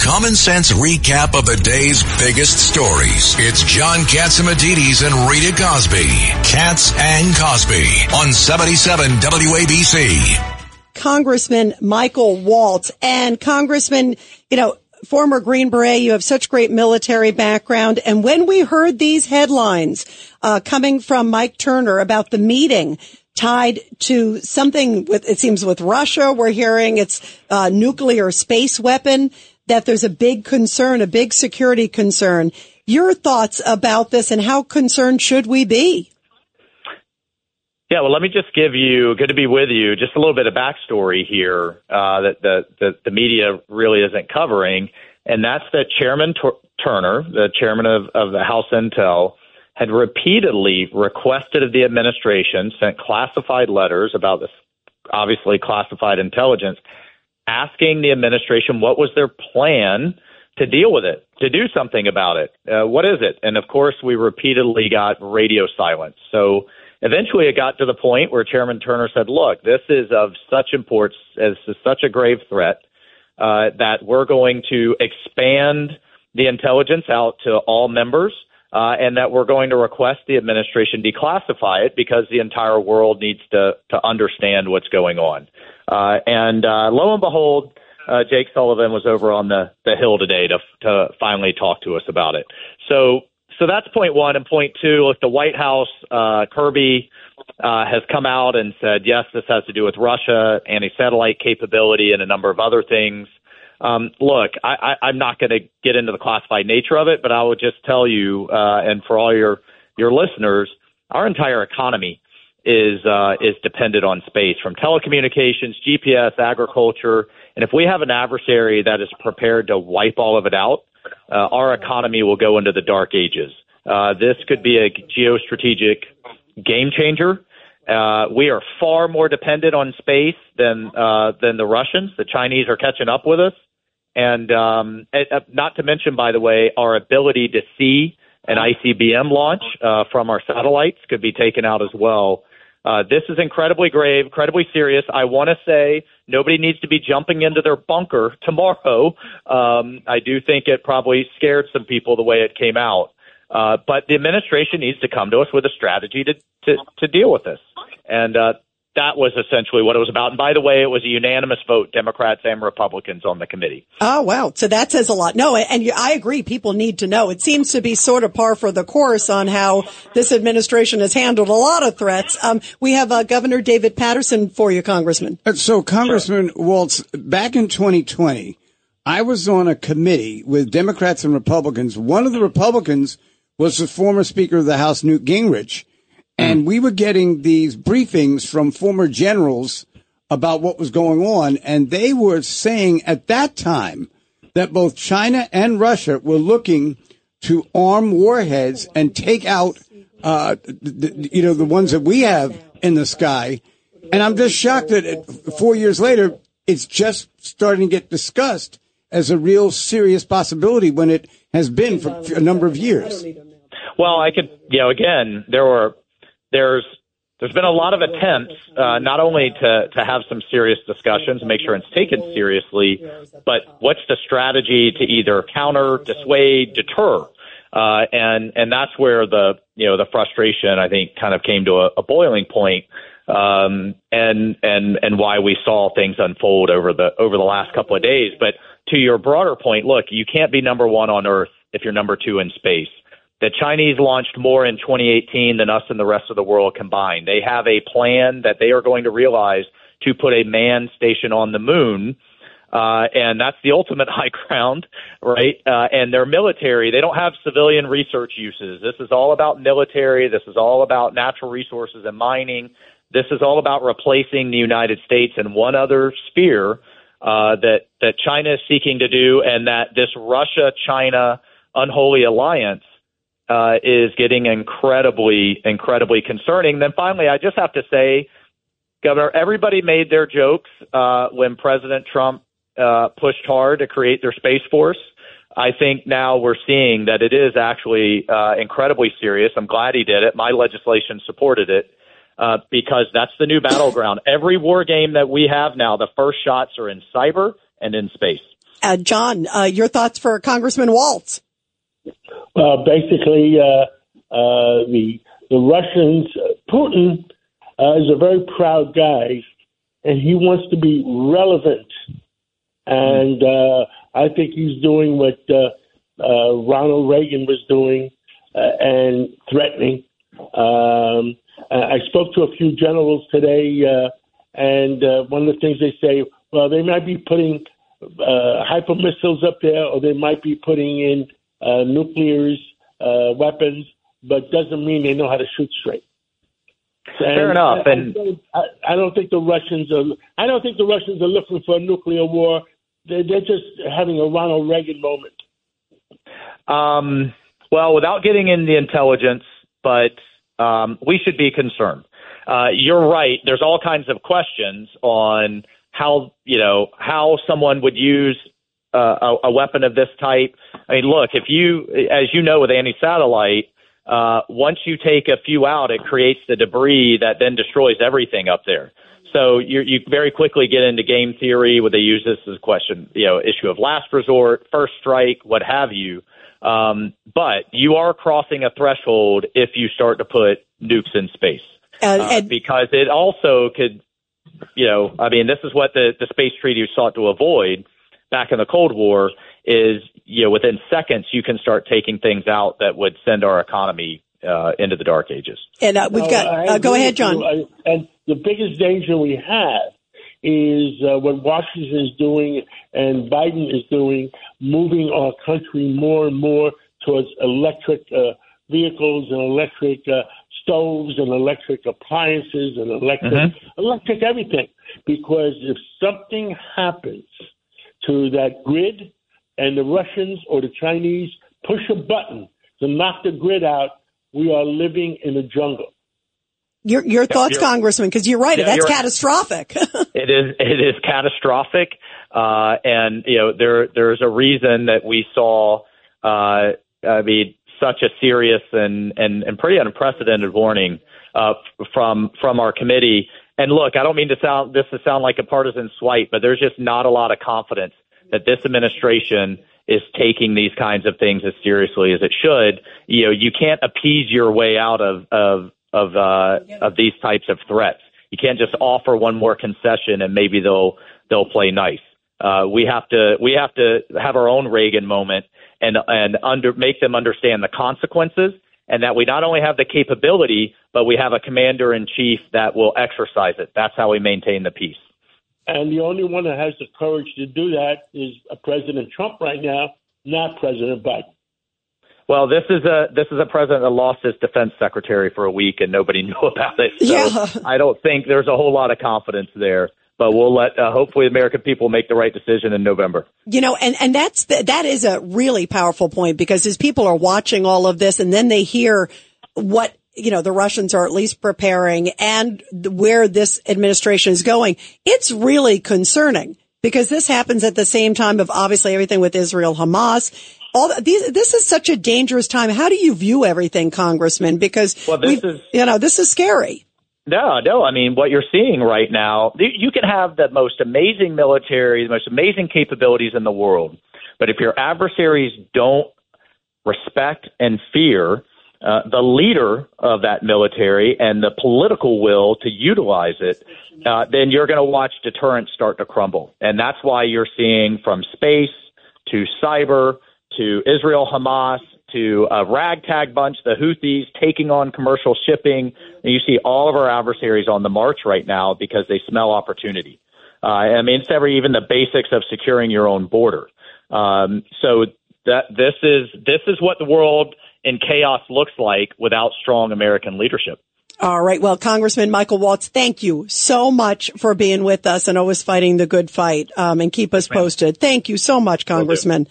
common sense recap of the day's biggest stories. It's John Catsimatidis and Rita Cosby. Katz and Cosby on 77 WABC. Congressman Michael Waltz and Congressman, you know, former Green Beret, you have such great military background. And when we heard these headlines uh, coming from Mike Turner about the meeting tied to something with, it seems with Russia, we're hearing it's nuclear space weapon, that there's a big concern, a big security concern. Your thoughts about this and how concerned should we be? Yeah, well, let me just give you, good to be with you, just a little bit of backstory here uh, that the, the, the media really isn't covering. And that's that Chairman Tur- Turner, the chairman of, of the House Intel, had repeatedly requested of the administration, sent classified letters about this obviously classified intelligence, asking the administration what was their plan to deal with it, to do something about it. Uh, what is it? And of course, we repeatedly got radio silence. So eventually it got to the point where Chairman Turner said, look, this is of such importance, as such a grave threat, uh, that we're going to expand the intelligence out to all members. Uh, and that we're going to request the administration declassify it because the entire world needs to to understand what's going on. Uh, and uh, lo and behold, uh, Jake Sullivan was over on the the hill today to to finally talk to us about it. So so that's point one. And point two, look, the White House, uh, Kirby uh, has come out and said, yes, this has to do with Russia, anti satellite capability, and a number of other things. Um, look, I, I, I'm not going to get into the classified nature of it, but I would just tell you, uh, and for all your, your listeners, our entire economy is uh, is dependent on space from telecommunications, GPS, agriculture, and if we have an adversary that is prepared to wipe all of it out, uh, our economy will go into the dark ages. Uh, this could be a geostrategic game changer. Uh, we are far more dependent on space than uh, than the Russians. The Chinese are catching up with us, and um, uh, not to mention, by the way, our ability to see an ICBM launch uh, from our satellites could be taken out as well. Uh, this is incredibly grave, incredibly serious. I want to say nobody needs to be jumping into their bunker tomorrow. Um, I do think it probably scared some people the way it came out. Uh, but the administration needs to come to us with a strategy to, to, to deal with this. And uh, that was essentially what it was about. And by the way, it was a unanimous vote, Democrats and Republicans on the committee. Oh, wow. So that says a lot. No, and I agree. People need to know. It seems to be sort of par for the course on how this administration has handled a lot of threats. Um, we have uh, Governor David Paterson for you, Congressman. Uh, so, Congressman sure. Waltz, back in 2020, I was on a committee with Democrats and Republicans. One of the Republicans was the former Speaker of the House, Newt Gingrich and we were getting these briefings from former generals about what was going on. And they were saying at that time that both China and Russia were looking to arm warheads and take out, uh, the, you know, the ones that we have in the sky. And I'm just shocked that four years later, it's just starting to get discussed as a real serious possibility when it has been for a number of years. Well, I could, you know, again, there were there's there's been a lot of attempts uh, not only to to have some serious discussions and make sure it's taken seriously, but what's the strategy to either counter, dissuade, deter, uh, and and that's where the you know the frustration I think kind of came to a, a boiling point, um, and and and why we saw things unfold over the over the last couple of days. But to your broader point, look, you can't be number one on Earth if you're number two in space. The Chinese launched more in 2018 than us and the rest of the world combined. They have a plan that they are going to realize to put a manned station on the moon. Uh, and that's the ultimate high ground, right? Uh, and their military, they don't have civilian research uses. This is all about military. This is all about natural resources and mining. This is all about replacing the United States in one other sphere uh, that that China is seeking to do, and that this Russia-China unholy alliance uh, is getting incredibly, incredibly concerning. Then finally, I just have to say, Governor, everybody made their jokes uh, when President Trump uh, pushed hard to create their Space Force. I think now we're seeing that it is actually uh, incredibly serious. I'm glad he did it. My legislation supported it uh, because that's the new battleground. Every war game that we have now, the first shots are in cyber and in space. Uh, John, uh, your thoughts for Congressman Waltz? Well, basically, uh, uh, the the Russians, Putin uh, is a very proud guy, and he wants to be relevant. And uh, I think he's doing what uh, uh, Ronald Reagan was doing uh, and threatening. Um, I spoke to a few generals today, uh, and uh, one of the things they say, well, they might be putting uh, hyper missiles up there, or they might be putting in uh, nuclear uh, weapons, but doesn't mean they know how to shoot straight. Fair enough. I, and I, I don't think the Russians are. I don't think the Russians are looking for a nuclear war. They're, they're just having a Ronald Reagan moment. Um, well, without getting in the intelligence, but um, we should be concerned. Uh, you're right. There's all kinds of questions on how you know how someone would use uh, a, a weapon of this type. I mean, look, if you, as you know, with anti-satellite, uh, once you take a few out, it creates the debris that then destroys everything up there. So you, you very quickly get into game theory where they use this as a question, you know, issue of last resort, first strike, what have you. Um, but you are crossing a threshold if you start to put nukes in space, Uh, uh, and- because it also could, you know, I mean, this is what the the space treaty sought to avoid back in the Cold War. Is you know, within seconds you can start taking things out that would send our economy uh, into the dark ages. and uh, we've got, I uh, go ahead, John. you. I- And the biggest danger we have is uh, what Washington is doing and Biden is doing, moving our country more and more towards electric uh, vehicles and electric uh, stoves and electric appliances and electric electric everything. Because if something happens to that grid and the Russians or the Chinese push a button to knock the grid out, we are living in a jungle. Your your thoughts, you're- Congressman, because you're right. Yeah, that's you're- catastrophic. It is it is catastrophic, uh, and you know there there's a reason that we saw. Uh, I mean, such a serious and and, and pretty unprecedented warning uh, from from our committee. And look, I don't mean to sound this to sound like a partisan swipe, but there's just not a lot of confidence that this administration is taking these kinds of things as seriously as it should. You know, you can't appease your way out of of of uh, of these types of threats. You can't just offer one more concession and maybe they'll they'll play nice. Uh, we have to we have to have our own Reagan moment and and under make them understand the consequences and that we not only have the capability but we have a commander in chief that will exercise it. That's how we maintain the peace. And the only one that has the courage to do that is uh, President Trump right now, not President Biden. Well, this is a this is a president that lost his defense secretary for a week and nobody knew about it. So Yeah. I don't think there's a whole lot of confidence there. But we'll let uh, hopefully the American people make the right decision in November. You know, and, and that's, the, that is a really powerful point because as people are watching all of this and then they hear what, you know, the Russians are at least preparing and where this administration is going, it's really concerning because this happens at the same time of obviously everything with Israel, Hamas. All th- these, this is such a dangerous time. How do you view everything, Congressman? Because Well, this is- you know, this is scary. No, no. I mean, what you're seeing right now, you can have the most amazing military, the most amazing capabilities in the world, but if your adversaries don't respect and fear uh, the leader of that military and the political will to utilize it, uh, then you're going to watch deterrence start to crumble. And that's why you're seeing from space to cyber to Israel Hamas to a ragtag bunch, the Houthis taking on commercial shipping. And you see all of our adversaries on the march right now because they smell opportunity. Uh, I mean, it's every even the basics of securing your own border. Um, so that this is this is what the world in chaos looks like without strong American leadership. All right. Well, Congressman Michael Waltz, thank you so much for being with us and always fighting the good fight. Um, and keep us posted. Thank you so much, Congressman.